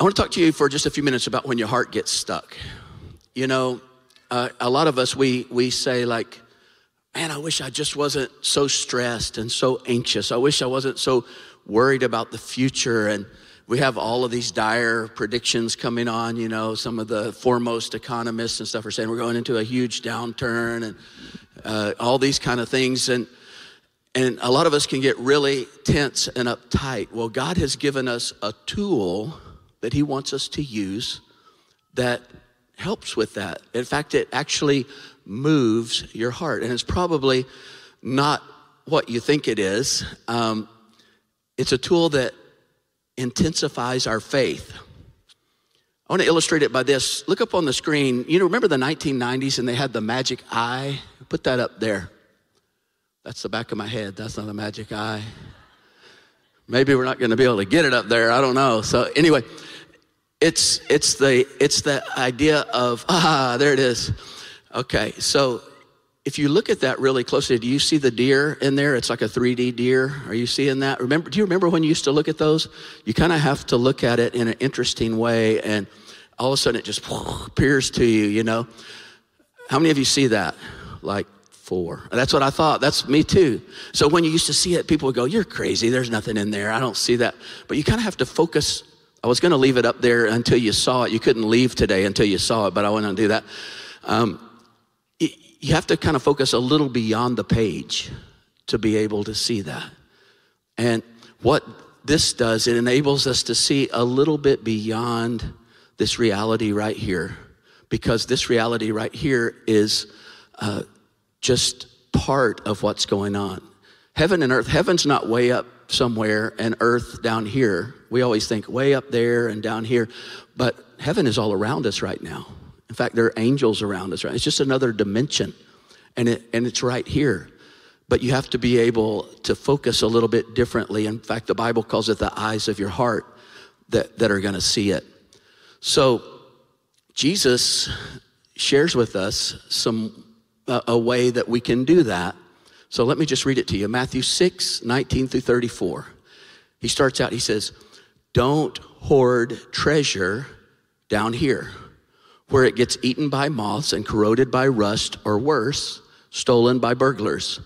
I want to talk to you for just a few minutes about when your heart gets stuck. You know, uh, a lot of us, we, we say, like, man, I wish I just wasn't so stressed and so anxious. I wish I wasn't so worried about the future. And we have all of these dire predictions coming on. You know, some of the foremost economists and stuff are saying we're going into a huge downturn and uh, all these kind of things. And and a lot of us can get really tense and uptight. Well, God has given us a tool that He wants us to use that helps with that. In fact, it actually moves your heart. And it's probably not what you think it is. Um, it's a tool that intensifies our faith. I want to illustrate it by this. Look up on the screen. You know, remember the 1990s and they had the magic eye? Put that up there. That's the back of my head. That's not a magic eye. Maybe we're not going to be able to get it up there. I don't know. So anyway, it's it's the it's the idea of ah there it is. Okay, so if you look at that really closely, do you see the deer in there? It's like a 3D deer. Are you seeing that? Remember? Do you remember when you used to look at those? You kind of have to look at it in an interesting way, and all of a sudden it just appears to you. You know, how many of you see that? Like four. That's what I thought. That's me too. So when you used to see it, people would go, You're crazy. There's nothing in there. I don't see that. But you kind of have to focus. I was going to leave it up there until you saw it. You couldn't leave today until you saw it, but I to do that. Um, you have to kind of focus a little beyond the page to be able to see that. And what this does, it enables us to see a little bit beyond this reality right here, because this reality right here is uh, just part of what's going on. Heaven and earth, heaven's not way up somewhere and earth down here. We always think way up there and down here, but heaven is all around us right now. In fact, there are angels around us, right? It's just another dimension, and, it, and it's right here. But you have to be able to focus a little bit differently. In fact, the Bible calls it the eyes of your heart that, that are going to see it. So, Jesus shares with us some a, a way that we can do that. So let me just read it to you Matthew 6, 19 through 34. He starts out, he says, Don't hoard treasure down here where it gets eaten by moths and corroded by rust or worse, stolen by burglars.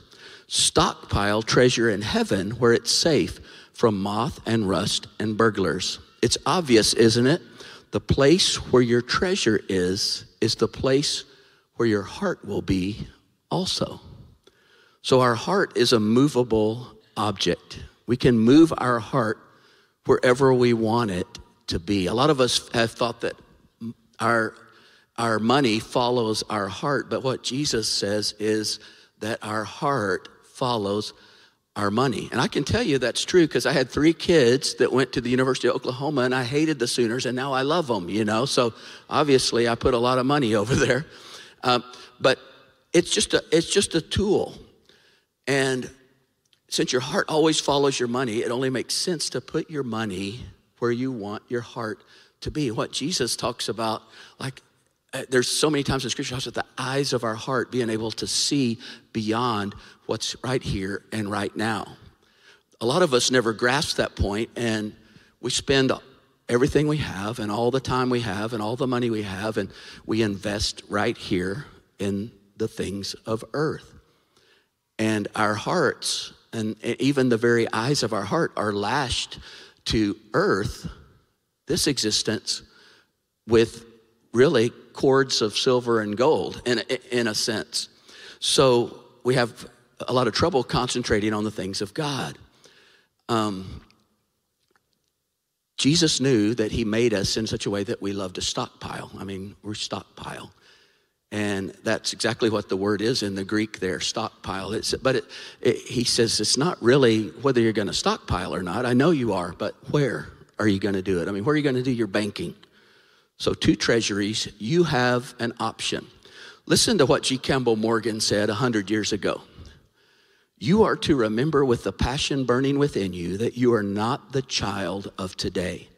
Stockpile treasure in heaven where it's safe from moth and rust and burglars. It's obvious, isn't it? The place where your treasure is, is the place where your heart will be also. So, our heart is a movable object. We can move our heart wherever we want it to be. A lot of us have thought that our, our money follows our heart, but what Jesus says is that our heart follows our money. And I can tell you that's true because I had three kids that went to the University of Oklahoma and I hated the Sooners and now I love them, you know? So obviously I put a lot of money over there. Um, but it's just a it's just a tool, and since your heart always follows your money, it only makes sense to put your money where you want your heart to be. What Jesus talks about, like uh, there's so many times in scripture talks about the eyes of our heart being able to see beyond what's right here and right now. A lot of us never grasp that point and we spend everything we have and all the time we have and all the money we have, and we invest right here in the things of earth. And our hearts, and even the very eyes of our heart, are lashed to earth, this existence, with really cords of silver and gold in, in a sense. So we have a lot of trouble concentrating on the things of God. Um, Jesus knew that he made us in such a way that we love to stockpile. I mean, we're stockpile. And that's exactly what the word is in the Greek there, stockpile. It's, but it, it, he says it's not really whether you're going to stockpile or not. I know you are, but where are you going to do it? I mean, where are you going to do your banking? So, two treasuries, you have an option. Listen to what G. Campbell Morgan said 100 years ago. You are to remember with the passion burning within you that you are not the child of today.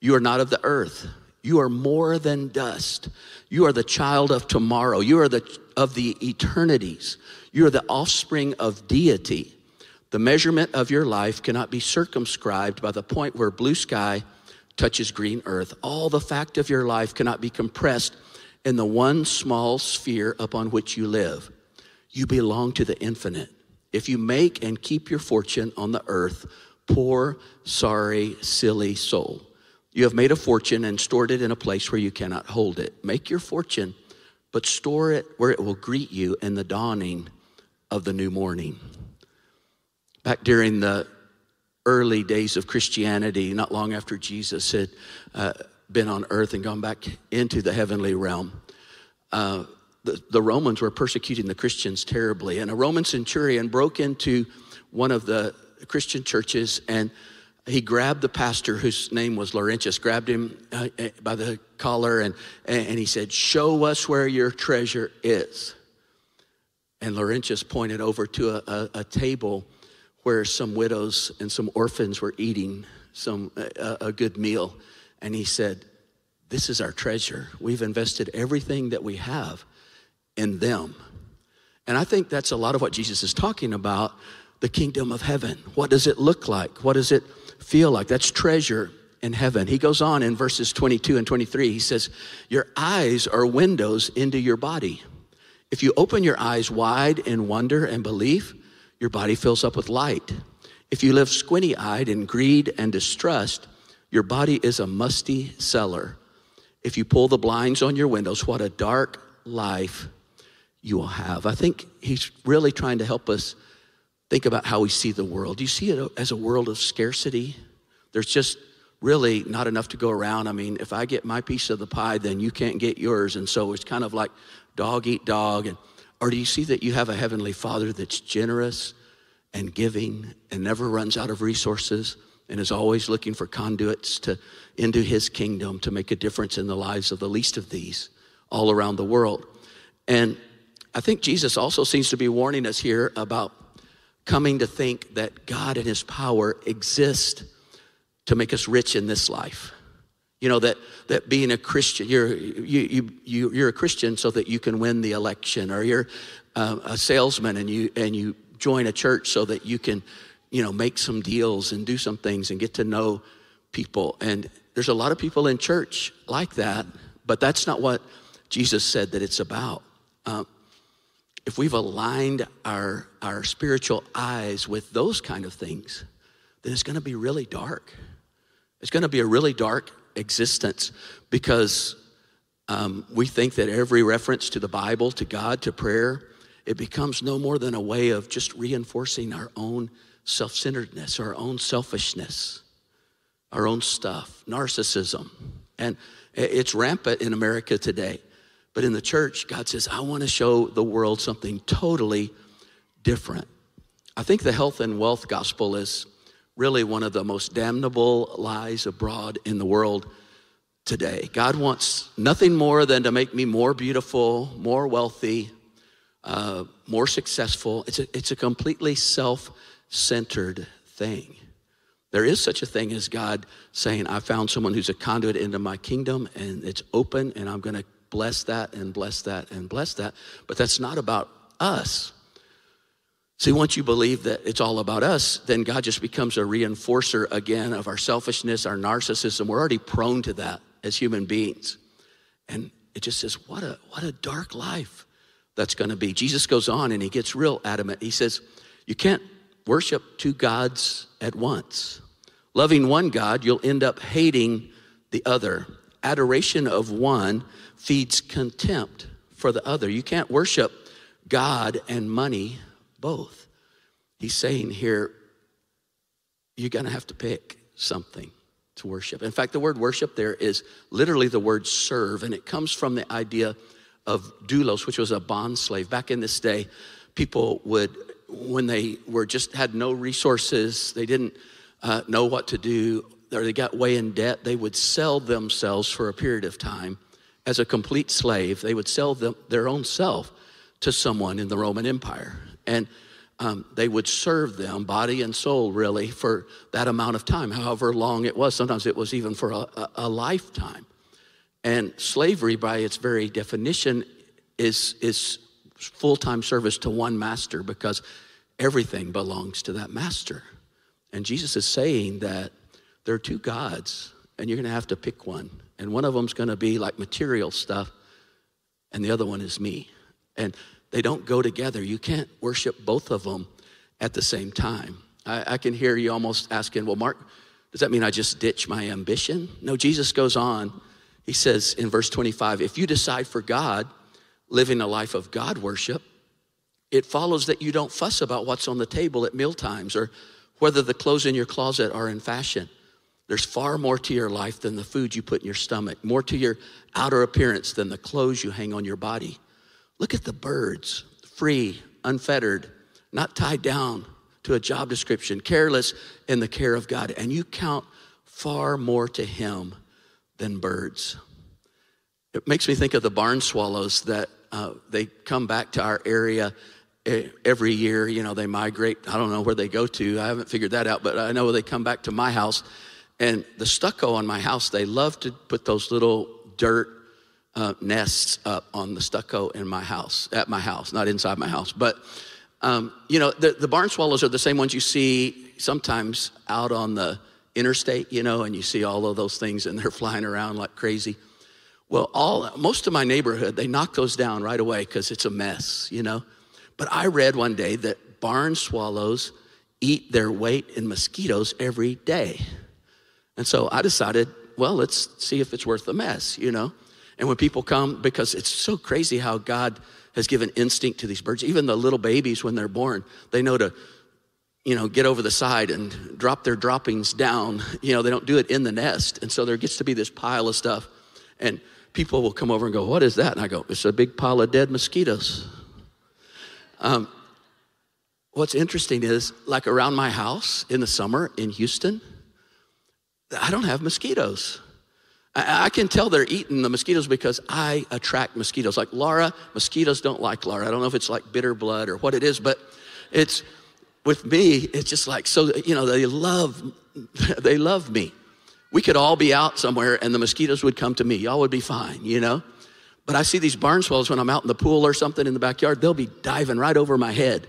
You are not of the earth. You are more than dust. You are the child of tomorrow. You are the, of the eternities. You are the offspring of deity. The measurement of your life cannot be circumscribed by the point where blue sky, touches green earth. All the fact of your life cannot be compressed in the one small sphere upon which you live. You belong to the infinite. If you make and keep your fortune on the earth, poor, sorry, silly soul, you have made a fortune and stored it in a place where you cannot hold it. Make your fortune, but store it where it will greet you in the dawning of the new morning. Back during the early days of Christianity, not long after Jesus had uh, been on earth and gone back into the heavenly realm, uh, the, the Romans were persecuting the Christians terribly. And a Roman centurion broke into one of the Christian churches and he grabbed the pastor whose name was Laurentius, grabbed him uh, uh, by the collar, and, and he said, Show us where your treasure is. And Laurentius pointed over to a, a, a table where some widows and some orphans were eating some a, a good meal. And he said, This is our treasure. We've invested everything that we have in them. And I think that's a lot of what Jesus is talking about the kingdom of heaven. What does it look like? What does it feel like. That's treasure in heaven. He goes on in verses 22 and 23. He says, Your eyes are windows into your body. If you open your eyes wide in wonder and belief, your body fills up with light. If you live squinty eyed in greed and distrust, your body is a musty cellar. If you pull the blinds on your windows, what a dark life you will have. I think he's really trying to help us think about how we see the world. Do you see it as a world of scarcity? There's just really not enough to go around. I mean, if I get my piece of the pie, then you can't get yours. And so it's kind of like dog eat dog. And, or do you see that you have a heavenly father that's generous and giving and never runs out of resources and is always looking for conduits to into his kingdom to make a difference in the lives of the least of these all around the world. And I think Jesus also seems to be warning us here about coming to think that God and His power exist to make us rich in this life. You know, that, that being a Christian, you're, you, you, you, you're a Christian so that you can win the election, or you're uh, a salesman and you, and you join a church so that you can, you know, make some deals and do some things and get to know people. And there's a lot of people in church like that, but that's not what Jesus said that it's about. Um, if we've aligned our, our spiritual eyes with those kind of things, then it's going to be really dark. It's going to be a really dark existence because um, we think that every reference to the Bible, to God, to prayer, it becomes no more than a way of just reinforcing our own self centeredness, our own selfishness, our own stuff, narcissism. And it's rampant in America today. But in the church, God says, I want to show the world something totally different. I think the health and wealth gospel is really one of the most damnable lies abroad in the world today. God wants nothing more than to make me more beautiful, more wealthy, uh, more successful. It's a, it's a completely self centered thing. There is such a thing as God saying, I found someone who's a conduit into my kingdom and it's open and I'm going to bless that and bless that and bless that. But that's not about us. See, once you believe that it's all about us, then God just becomes a reinforcer again of our selfishness, our narcissism. We're already prone to that as human beings. And it just says, what a, what a dark life that's going to be. Jesus goes on and he gets real adamant. He says, You can't worship two gods at once. Loving one God, you'll end up hating the other. Adoration of one feeds contempt for the other. You can't worship God and money both. He's saying here, you're going to have to pick something to worship. In fact, the word worship there is literally the word serve, and it comes from the idea of doulos, which was a bond slave. Back in this day, people would, when they were just had no resources, they didn't uh, know what to do, or they got way in debt, they would sell themselves for a period of time as a complete slave. They would sell them, their own self to someone in the Roman Empire. And um, they would serve them, body and soul, really, for that amount of time, however long it was. Sometimes it was even for a, a, lifetime. And slavery, by its very definition, is, is full time service to one master because everything belongs to that master. And Jesus is saying that there are two gods and you're going to have to pick one. And one of them's going to be like material stuff, and the other one is me. And they don't go together. You can't worship both of them at the same time. I, I can hear you almost asking, well, Mark, does that mean I just ditch my ambition? No, Jesus goes on. He says in verse 25, if you decide for God, living a life of God worship, it follows that you don't fuss about what's on the table at meal times or whether the clothes in your closet are in fashion. There's far more to your life than the food you put in your stomach, more to your outer appearance than the clothes you hang on your body. Look at the birds, free, unfettered, not tied down to a job description, careless in the care of God, and you count far more to Him than birds. It makes me think of the barn swallows that uh, they come back to our area every year. You know, they migrate. I don't know where they go to. I haven't figured that out, but I know they come back to my house and the stucco on my house, they love to put those little dirt uh, nests up on the stucco in my house, at my house, not inside my house. But, um, you know, the, the barn swallows are the same ones you see sometimes out on the interstate, you know, and you see all of those things and they're flying around like crazy. Well, all most of my neighborhood, they knock those down right away because it's a mess, you know. But I read one day that barn swallows eat their weight in mosquitoes every day. And so I decided, well, let's see if it's worth the mess, you know? And when people come, because it's so crazy how God has given instinct to these birds, even the little babies when they're born, they know to, you know, get over the side and drop their droppings down. You know, they don't do it in the nest. And so there gets to be this pile of stuff. And people will come over and go, What is that? And I go, It's a big pile of dead mosquitoes. Um, what's interesting is, like around my house in the summer in Houston, I don't have mosquitoes. I, I, can tell they're eating the mosquitoes because I attract mosquitoes. Like Laura, mosquitoes don't like Laura. I don't know if it's like bitter blood or what it is, but it's with me, it's just like so, you know, they love they love me. We could all be out somewhere and the mosquitoes would come to me. Y'all would be fine, you know? But I see these barn swallows when I'm out in the pool or something in the backyard, they'll be diving right over my head.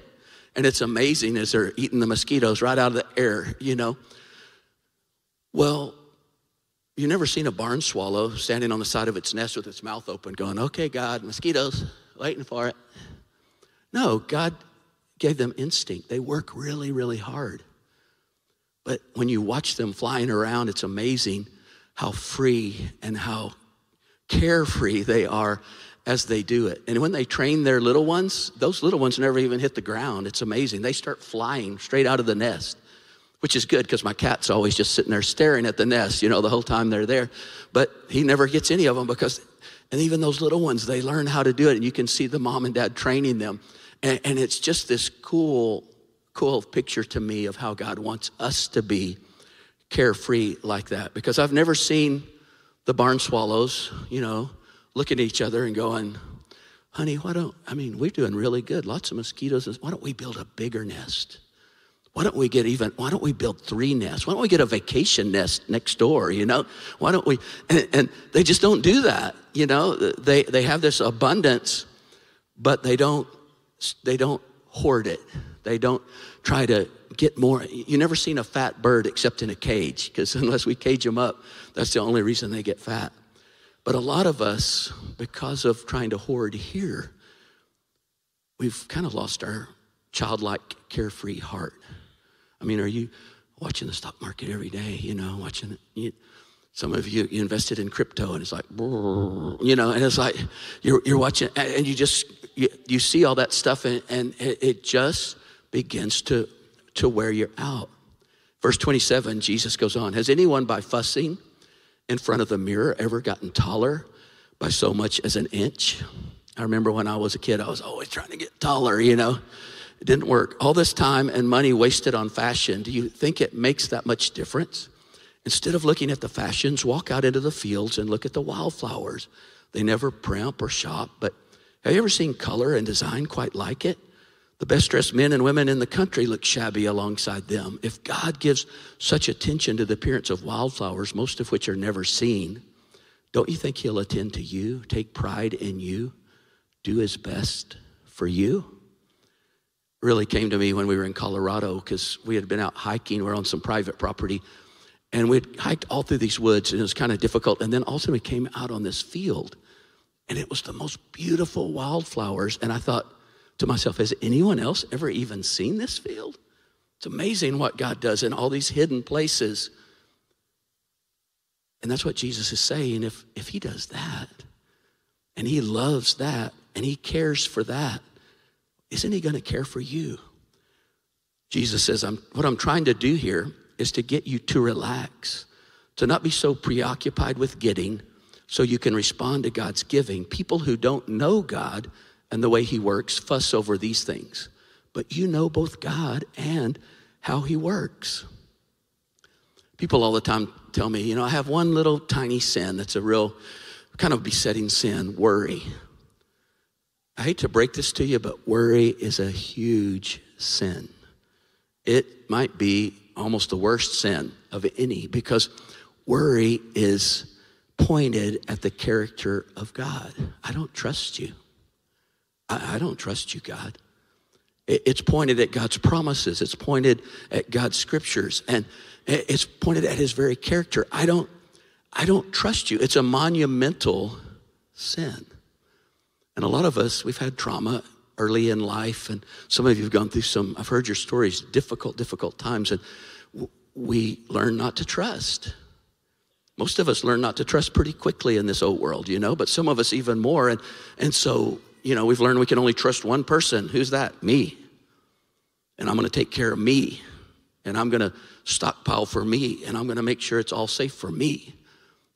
And it's amazing as they're eating the mosquitoes right out of the air, you know? Well, you never seen a barn swallow standing on the side of its nest with its mouth open, going, Okay, God, mosquitoes, waiting for it. No, God gave them instinct. They work really, really hard. But when you watch them flying around, it's amazing how free and how carefree they are as they do it. And when they train their little ones, those little ones never even hit the ground. It's amazing. They start flying straight out of the nest which is good because my cat's always just sitting there staring at the nest, you know, the whole time they're there. But he never gets any of them because, and even those little ones, they learn how to do it. And you can see the mom and dad training them. And, and it's just this cool, cool picture to me of how God wants us to be carefree like that. Because I've never seen the barn swallows, you know, looking at each other and going, honey, why don't, I mean, we're doing really good. Lots of mosquitoes. Why don't we build a bigger nest? Why don't we get even why don't we build three nests? Why don't we get a vacation nest next door you know? Why don't we and, and, they just don't do that you know? They they have this abundance but they don't they don't hoard it. They don't try to get more. You never seen a fat bird except in a cage because unless we cage them up that's the only reason they get fat. But a lot of us because of trying to hoard here we've kind of lost our childlike carefree heart I mean, are you watching the stock market every day, you know, watching it? You, some of you, you invested in crypto and it's like, you know, and it's like you're, you're watching and you just, you, you see all that stuff and, and it just begins to, to wear you out. Verse 27, Jesus goes on Has anyone by fussing in front of the mirror ever gotten taller by so much as an inch? I remember when I was a kid, I was always trying to get taller, you know. It didn't work. All this time and money wasted on fashion, do you think it makes that much difference? Instead of looking at the fashions, walk out into the fields and look at the wildflowers. They never primp or shop, but have you ever seen color and design quite like it? The best dressed men and women in the country look shabby alongside them. If God gives such attention to the appearance of wildflowers, most of which are never seen, don't you think He'll attend to you, take pride in you, do His best for you? Really came to me when we were in Colorado because we had been out hiking. We are on some private property. And we'd hiked all through these woods, and it was kind of difficult. And then all of a sudden, we came out on this field, and it was the most beautiful wildflowers. And I thought to myself, has anyone else ever even seen this field? It's amazing what God does in all these hidden places. And that's what Jesus is saying. If, if He does that, and He loves that, and He cares for that, isn't He going to care for you? Jesus says, I'm, What I'm trying to do here is to get you to relax, to not be so preoccupied with getting so you can respond to God's giving. People who don't know God and the way He works fuss over these things, but you know both God and how He works. People all the time tell me, you know, I have one little tiny sin that's a real kind of besetting sin worry. I hate to break this to you, but worry is a huge sin. It might be almost the worst sin of any because worry is pointed at the character of God. I don't trust you. I, I don't trust you, God. It, it's pointed at God's promises, it's pointed at God's scriptures, and it's pointed at his very character. I don't, I don't trust you. It's a monumental sin. And a lot of us, we've had trauma early in life, and some of you have gone through some, I've heard your stories, difficult, difficult times, and we learn not to trust. Most of us learn not to trust pretty quickly in this old world, you know, but some of us even more. And, and so, you know, we've learned we can only trust one person. Who's that? Me. And I'm going to take care of me. And I'm going to stockpile for me. And I'm going to make sure it's all safe for me.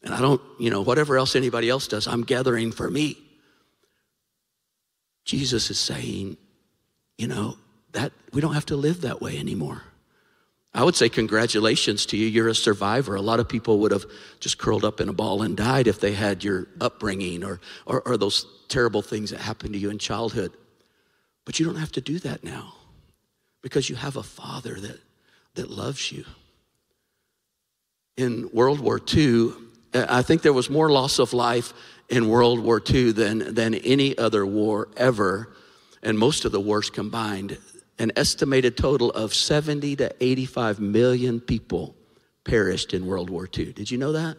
And I don't, you know, whatever else anybody else does, I'm gathering for me. Jesus is saying, you know, that we don't have to live that way anymore. I would say, congratulations to you. You're a survivor. A lot of people would have just curled up in a ball and died if they had your upbringing or, or, or those terrible things that happened to you in childhood. But you don't have to do that now because you have a father that, that loves you. In World War II, I think there was more loss of life in World War II than, than any other war ever, and most of the wars combined. An estimated total of 70 to 85 million people perished in World War II. Did you know that?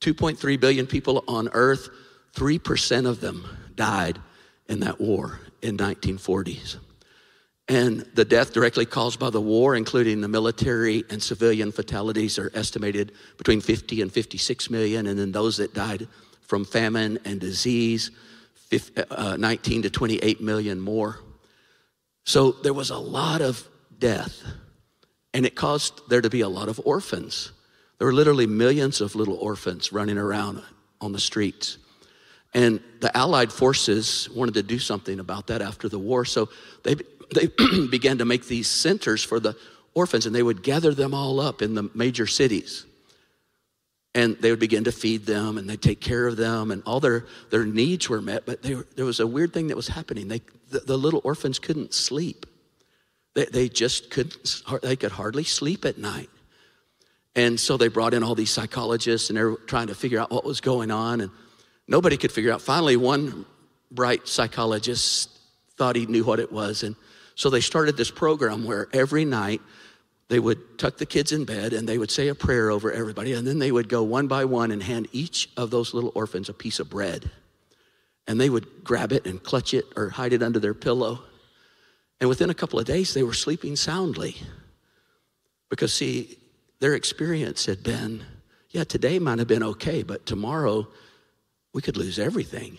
2.3 billion people on earth, 3% of them died in that war in 1940s. And the death directly caused by the war, including the military and civilian fatalities, are estimated between 50 and 56 million. And then those that died from famine and disease, uh, 19 to 28 million more. So there was a lot of death, and it caused there to be a lot of orphans. There were literally millions of little orphans running around on the streets. And the Allied forces wanted to do something about that after the war, so they, they began to make these centers for the orphans, and they would gather them all up in the major cities and they would begin to feed them and they'd take care of them and all their, their needs were met but were, there was a weird thing that was happening. They, the, the little orphans couldn't sleep. They, they just couldn't they could hardly sleep at night. And so they brought in all these psychologists and they were trying to figure out what was going on and nobody could figure out. Finally one bright psychologist thought he knew what it was and so they started this program where every night they would tuck the kids in bed and they would say a prayer over everybody. And then they would go one by one and hand each of those little orphans a piece of bread. And they would grab it and clutch it or hide it under their pillow. And within a couple of days, they were sleeping soundly. Because, see, their experience had been yeah, today might have been okay, but tomorrow we could lose everything.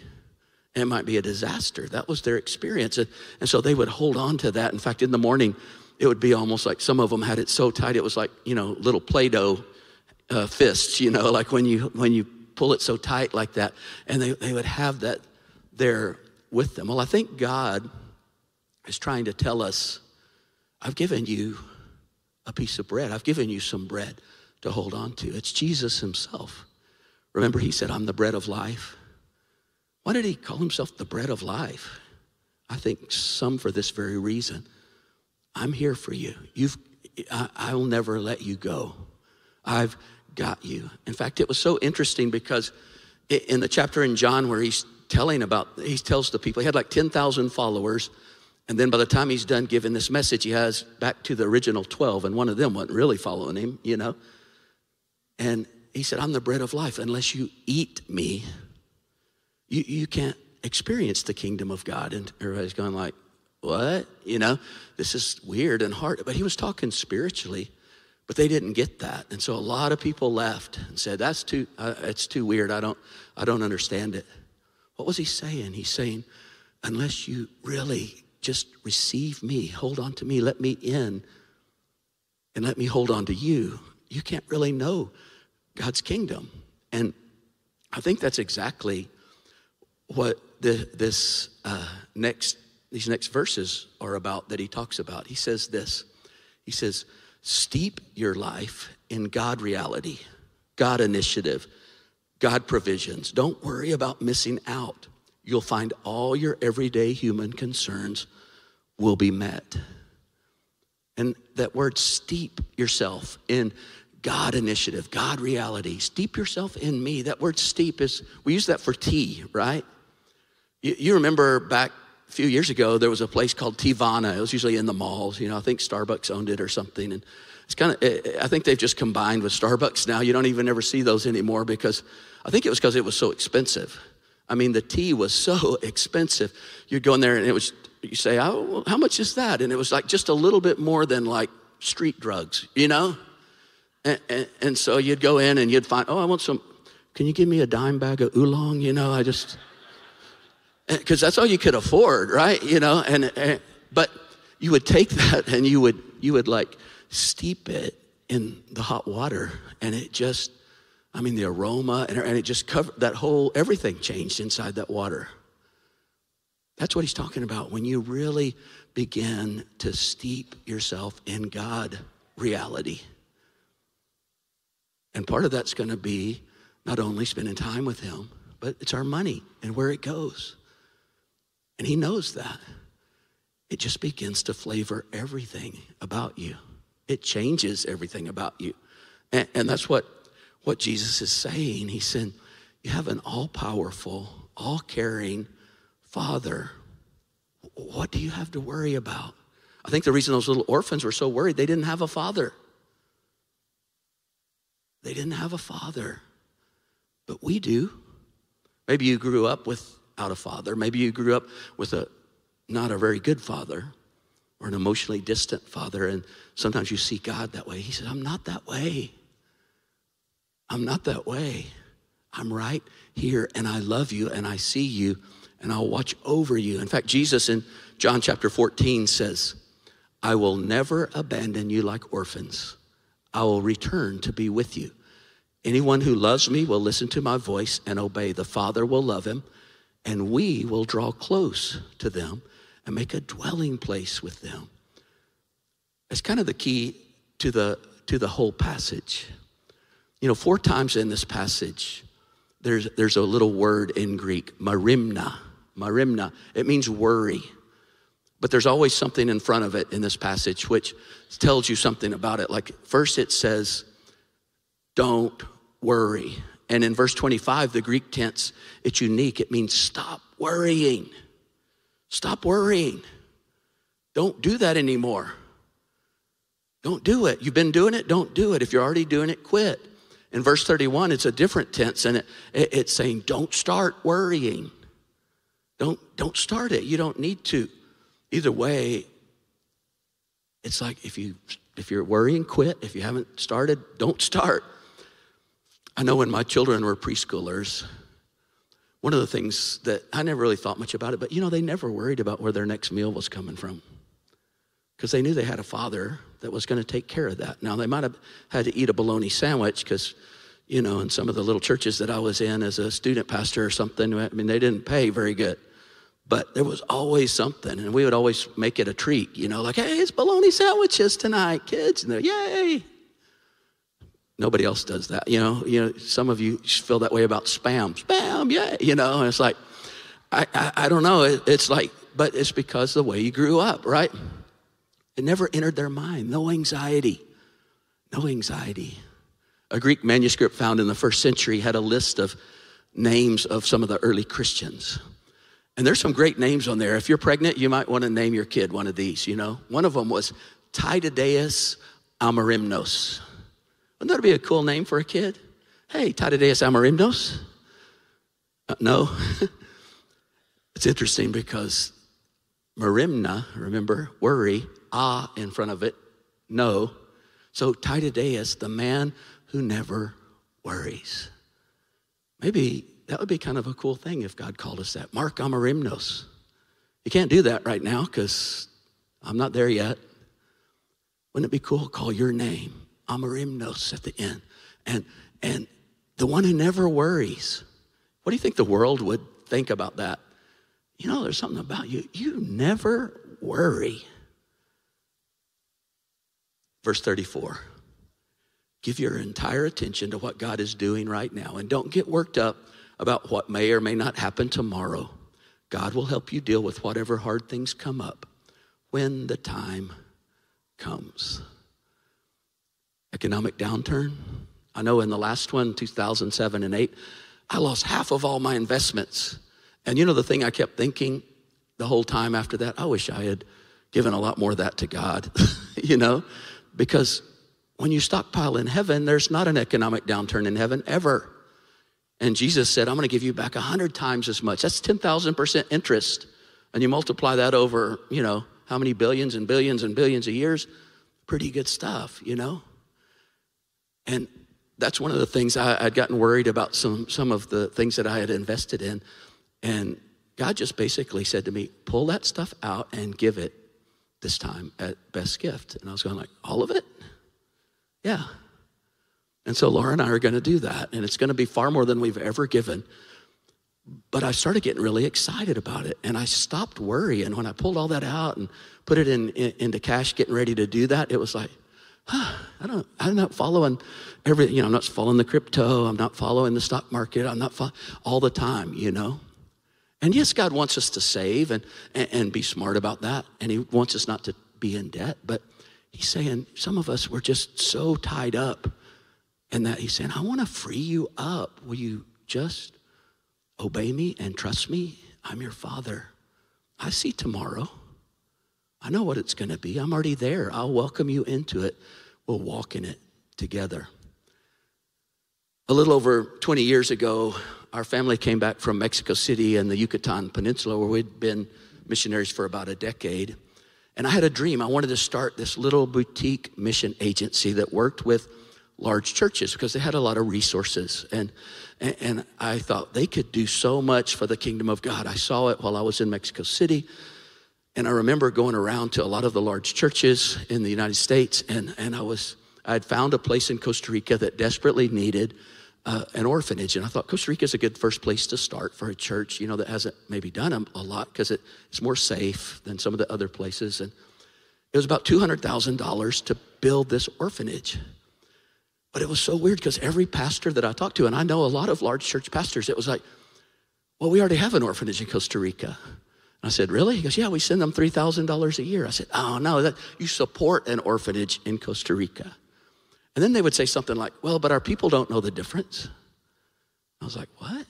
And it might be a disaster. That was their experience. And, and so they would hold on to that. In fact, in the morning, it would be almost like some of them had it so tight it was like you know little play-doh uh, fists you know like when you when you pull it so tight like that and they, they would have that there with them. Well i think god is trying to tell us i've given you a piece of bread. I've given you some bread to hold on to. It's jesus himself. Remember he said i'm the bread of life. Why did he call himself the bread of life? I think some for this very reason I'm here for you. You've, I, I will never let you go. I've got you. In fact, it was so interesting because in the chapter in John where he's telling about, he tells the people, he had like 10,000 followers. And then by the time he's done giving this message, he has back to the original 12, and one of them wasn't really following him, you know. And he said, I'm the bread of life. Unless you eat me, you, you can't experience the kingdom of God. And everybody's going like, what? You know, this is weird and hard. But he was talking spiritually, but they didn't get that. And so a lot of people left and said, that's too, uh, it's too weird. I don't, I don't understand it. What was he saying? He's saying, unless you really just receive me, hold on to me, let me in, and let me hold on to you, you can't really know God's kingdom. And I think that's exactly what the, this uh, next these next verses are about that he talks about. He says this. He says, "Steep your life in God reality, God initiative, God provisions. Don't worry about missing out. You'll find all your everyday human concerns will be met." And that word steep yourself in God initiative, God reality. Steep yourself in me. That word steep is, we use that for tea, right? You, you remember back a few years ago, there was a place called Teavana. It was usually in the malls. You know, I think Starbucks owned it or something. And it's kind of, eh, eh, I think they've just combined with Starbucks now. You don't even ever see those anymore because I think it was because it was so expensive. I mean, the tea was so expensive. You'd go in there and it was, you say, oh, how much is that? And it was like just a little bit more than like street drugs, you know? And, and, and, so you'd go in and you'd find, oh, I want some, can you give me a dime bag of oolong? You know, I just, because that's all you could afford, right? You know, and, and, but you would take that and you would, you would like steep it in the hot water and it just, I mean, the aroma and, and it just covered that whole, everything changed inside that water. That's what he's talking about when you really begin to steep yourself in God reality. And part of that's going to be not only spending time with Him, but it's our money and where it goes. And He knows that. It just begins to flavor everything about you, it changes everything about you. And, and that's what, what Jesus is saying. He said, You have an all powerful, all caring Father. What do you have to worry about? I think the reason those little orphans were so worried, they didn't have a father. They didn't have a father, but we do. Maybe you grew up without a father. Maybe you grew up with a not a very good father or an emotionally distant father, and sometimes you see God that way. He said, I'm not that way. I'm not that way. I'm right here, and I love you, and I see you, and I'll watch over you. In fact, Jesus in John chapter 14 says, I will never abandon you like orphans. I will return to be with you. Anyone who loves me will listen to my voice and obey. The Father will love him, and we will draw close to them and make a dwelling place with them. That's kind of the key to the, to the whole passage. You know, four times in this passage, there's, there's a little word in Greek, merimna. Merimna. It means worry. But there's always something in front of it in this passage which tells you something about it. Like, first it says, don't worry. And in verse 25, the Greek tense, it's unique. It means stop worrying. Stop worrying. Don't do that anymore. Don't do it. You've been doing it, don't do it. If you're already doing it, quit. In verse 31, it's a different tense, and it, it, it's saying, don't start worrying. Don't, don't start it. You don't need to. Either way, it's like if you if you're worrying, quit. If you haven't started, don't start. I know when my children were preschoolers, one of the things that I never really thought much about it, but you know, they never worried about where their next meal was coming from because they knew they had a father that was going to take care of that. Now, they might have had to eat a bologna sandwich because, you know, in some of the little churches that I was in as a student pastor or something, I mean, they didn't pay very good. But there was always something, and we would always make it a treat, you know, like, hey, it's bologna sandwiches tonight, kids. And they're, yay. Nobody else does that, you know. You know, some of you feel that way about spam. Spam, yeah, you know. And it's like, I, I, I don't know. It, it's like, but it's because the way you grew up, right? It never entered their mind. No anxiety. No anxiety. A Greek manuscript found in the first century had a list of names of some of the early Christians. And there's some great names on there. If you're pregnant, you might want to name your kid one of these, you know. One of them was Titidaeus Amarimnos. Wouldn't that be a cool name for a kid? Hey, Tadadeus Amarimnos? Uh, no. it's interesting because Marimna, remember, worry, ah in front of it, no. So Titadeus, the man who never worries. Maybe that would be kind of a cool thing if God called us that. Mark Amarimnos. You can't do that right now because I'm not there yet. Wouldn't it be cool? Call your name, Amarimnos, at the end. And, and the one who never worries. What do you think the world would think about that? You know, there's something about you. You never worry. Verse 34 Give your entire attention to what God is doing right now and don't get worked up about what may or may not happen tomorrow. God will help you deal with whatever hard things come up when the time comes. Economic downturn. I know in the last one, 2007 and 8, I lost half of all my investments. And you know the thing I kept thinking the whole time after that? I wish I had given a lot more of that to God, you know? Because when you stockpile in heaven, there's not an economic downturn in heaven ever. And Jesus said, I'm going to give you back a hundred times as much. That's 10,000% interest. And you multiply that over, you know, how many billions and billions and billions of years? Pretty good stuff, you know? And that's one of the things I, would gotten worried about some, some of the things that I had invested in. And God just basically said to me, pull that stuff out and give it this time at best gift. And I was going like, all of it? Yeah. And so Laura and I are going to do that. And it's going to be far more than we've ever given. But I started getting really excited about it. And I stopped worrying. When I pulled all that out and put it in, in into cash, getting ready to do that, it was like, huh, I don't, I'm not following every, you know, I'm not following the crypto. I'm not following the stock market. I'm not fo- all the time, you know. And yes, God wants us to save and, and, and be smart about that. And He wants us not to be in debt. But He's saying, some of us, we're just so tied up in that. He's saying, I want to free you up. Will you just obey me and trust me? I'm your father. I see tomorrow. I know what it's going to be. I'm already there. I'll welcome you into it. We'll walk in it together. A little over 20 years ago, our family came back from Mexico City and the Yucatan Peninsula, where we'd been missionaries for about a decade. And I had a dream. I wanted to start this little boutique mission agency that worked with large churches because they had a lot of resources. And, and I thought they could do so much for the kingdom of God. I saw it while I was in Mexico City. And I remember going around to a lot of the large churches in the United States. And, and I was, I had found a place in Costa Rica that desperately needed uh, an orphanage. And I thought Costa Rica is a good first place to start for a church, you know, that hasn't maybe done a, a lot because it, it's more safe than some of the other places. And it was about $200,000 to build this orphanage. But it was so weird because every pastor that I talked to, and I know a lot of large church pastors, it was like, well, we already have an orphanage in Costa Rica. I said, really? He goes, yeah, we send them $3,000 a year. I said, oh, no, that, you support an orphanage in Costa Rica. And then they would say something like, Well, but our people don't know the difference. I was like, What?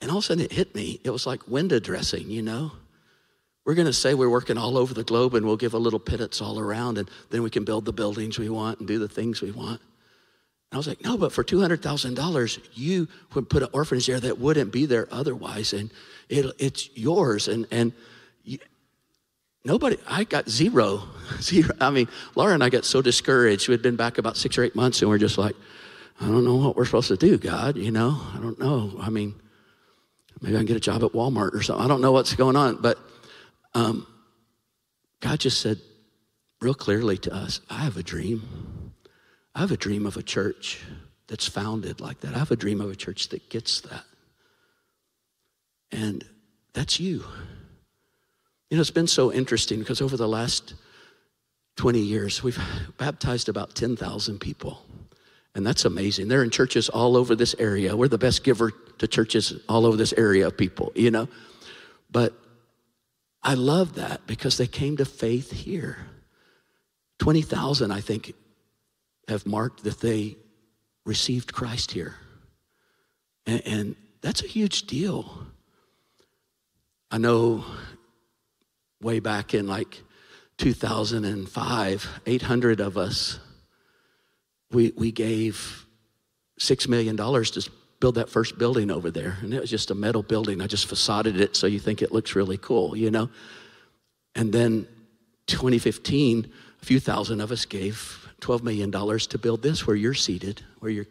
And all of a sudden it hit me. It was like window dressing, you know? We're going to say we're working all over the globe and we'll give a little pittance all around and then we can build the buildings we want and do the things we want. And I was like, no, but for $200,000, you would put an orphanage there that wouldn't be there otherwise. And it, it's yours. And, and Nobody, I got zero, zero. I mean, Laura and I got so discouraged. We'd been back about six or eight months and we're just like, I don't know what we're supposed to do, God, you know? I don't know. I mean, maybe I can get a job at Walmart or something. I don't know what's going on. But um, God just said real clearly to us I have a dream. I have a dream of a church that's founded like that. I have a dream of a church that gets that. And that's you. You know, it's been so interesting because over the last 20 years, we've baptized about 10,000 people. And that's amazing. They're in churches all over this area. We're the best giver to churches all over this area of people, you know? But I love that because they came to faith here. 20,000, I think, have marked that they received Christ here. And, and that's a huge deal. I know way back in like 2005, 800 of us we, we gave $6 million to build that first building over there. And it was just a metal building. I just facaded it so you think it looks really cool, you know? And then 2015, a few thousand of us gave $12 million to build this where you're seated, where you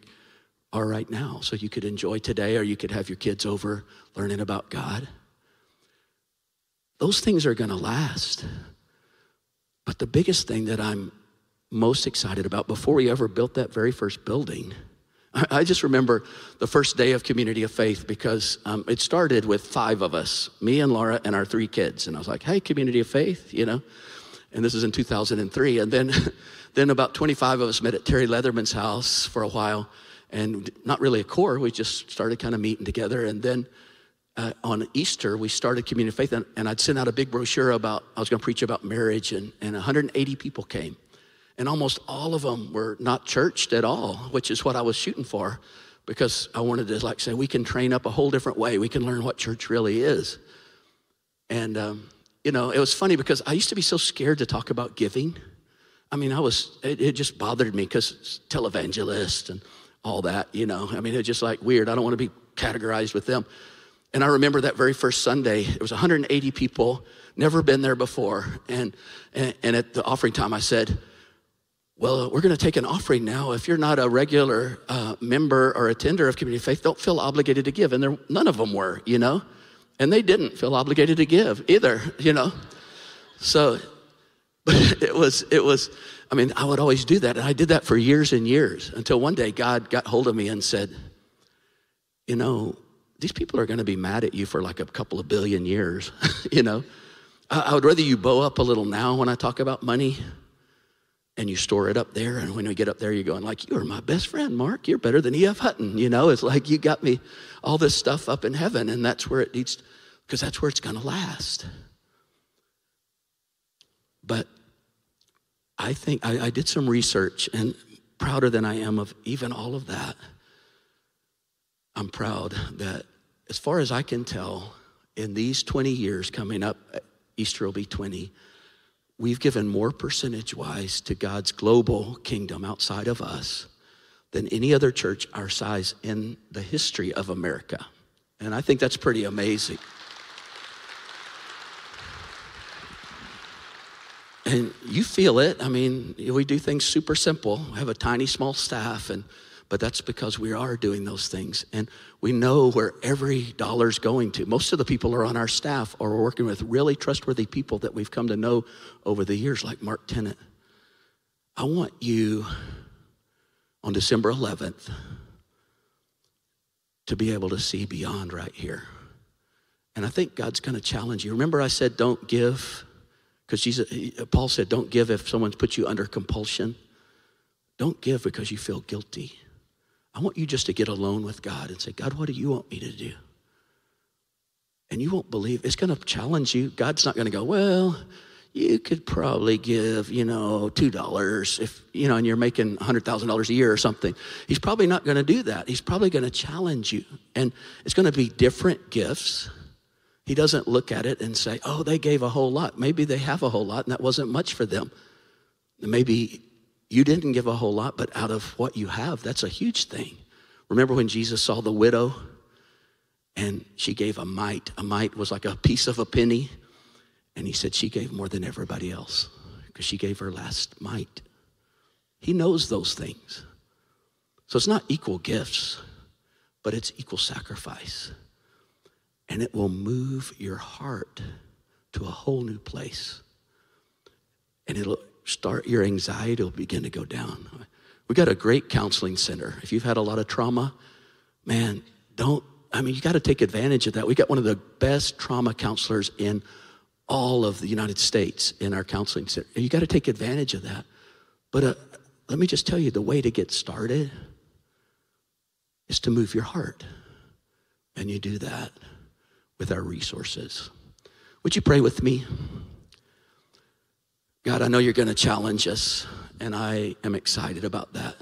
are right now. So you could enjoy today or you could have your kids over learning about God. Those things are going to last. But the biggest thing that I'm most excited about before we ever built that very first building, I just remember the first day of Community of Faith because um, it started with five of us, me and Laura and our three kids. And I was like, hey, Community of Faith, you know? And this is in 2003. And then, then about 25 of us met at Terry Leatherman's house for a while. And not really a core, we just started kind of meeting together. And then uh, on Easter, we started Community of Faith. And, and I'd sent out a big brochure about, I was going to preach about marriage, and, and 180 people came. And almost all of them were not churched at all, which is what I was shooting for because I wanted to like say we can train up a whole different way. We can learn what church really is. And um, you know, it was funny because I used to be so scared to talk about giving. I mean, I was it, it just bothered me because televangelist and all that. You know, I mean, it's just like weird. I don't want to be categorized with them. And I remember that very first Sunday, it was 180 people, never been there before, and and, and at the offering time, I said well, we're going to take an offering now. If you're not a regular uh, member or attender of Community Faith, don't feel obligated to give. And there, none of them were, you know, and they didn't feel obligated to give either, you know. So, but it was, it was, I mean, I would always do that. And I did that for years and years until one day God got hold of me and said, you know, these people are going to be mad at you for like a couple of billion years, you know. I, I would rather you bow up a little now when I talk about money and you store it up there. And when we get up there, you're going like, "You are my best friend, Mark. You're better than E.F. Hutton." You know, it's like you got me all this stuff up in heaven, and that's where it needs, because that's where it's going to last. But I think I, I did some research, and prouder than I am of even all of that, I'm proud that, as far as I can tell, in these 20 years coming up, uh, Easter will be 20 we've given more percentage wise to God's global kingdom outside of us than any other church our size in the history of America. And I think that's pretty amazing. And you feel it. I mean, we do things super simple. We have a tiny, small staff, and but that's because we are doing those things and we know where every dollar's going to. Most of the people are on our staff or we're working with really trustworthy people that we've come to know over the years, like Mark Tennant. I want you on December 11th to be able to see beyond right here. And I think God's going to challenge you. Remember, I said, don't give, because Paul said, don't give if someone's put you under compulsion. Don't give because you feel guilty. I want you just to get alone with God and say, God, what do you want me to do? And you won't believe. It's going to challenge you. God's not going to go, well, you could probably give, you know, $2 if, you know, and you're making $100,000 a year or something. He's probably not going to do that. He's probably going to challenge you. And it's going to be different gifts. He doesn't look at it and say, oh, they gave a whole lot. Maybe they have a whole lot and that wasn't much for them. Maybe you didn't give a whole lot, but out of what you have, that's a huge thing. Remember when Jesus saw the widow and she gave a mite? A mite was like a piece of a penny. And he said she gave more than everybody else because she gave her last mite. He knows those things. So it's not equal gifts, but it's equal sacrifice. And it will move your heart to a whole new place. And it'll start your anxiety will begin to go down. We got a great counseling center. If you've had a lot of trauma, man, don't I mean you got to take advantage of that. We got one of the best trauma counselors in all of the United States in our counseling center. You got to take advantage of that. But uh, let me just tell you the way to get started is to move your heart. And you do that with our resources. Would you pray with me? God, I know you're going to challenge us, and I am excited about that.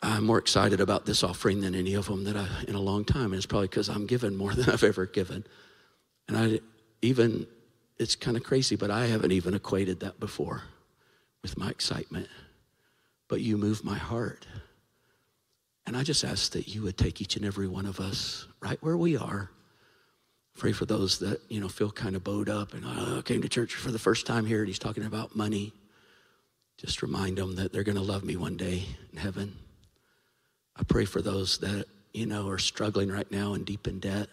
I'm more excited about this offering than any of them that I in a long time, and it's probably because I'm given more than I've ever given. And I even it's kind of crazy, but I haven't even equated that before with my excitement. but you move my heart. And I just ask that you would take each and every one of us right where we are. Pray for those that, you know, feel kind of bowed up and oh, came to church for the first time here and he's talking about money. Just remind them that they're going to love me one day in heaven. I pray for those that, you know, are struggling right now and deep in debt,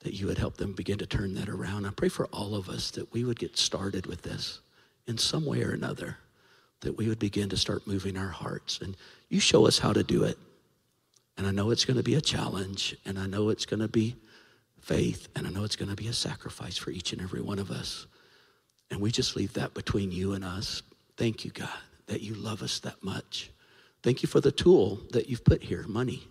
that you would help them begin to turn that around. I pray for all of us that we would get started with this in some way or another, that we would begin to start moving our hearts. And you show us how to do it. And I know it's going to be a challenge, and I know it's going to be faith, and I know it's going to be a sacrifice for each and every one of us. And we just leave that between you and us. Thank you, God, that you love us that much. Thank you for the tool that you've put here, money,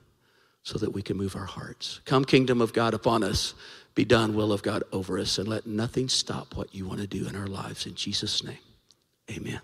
so that we can move our hearts. Come, kingdom of God upon us. Be done, will of God over us, and let nothing stop what you want to do in our lives. In Jesus' name, amen.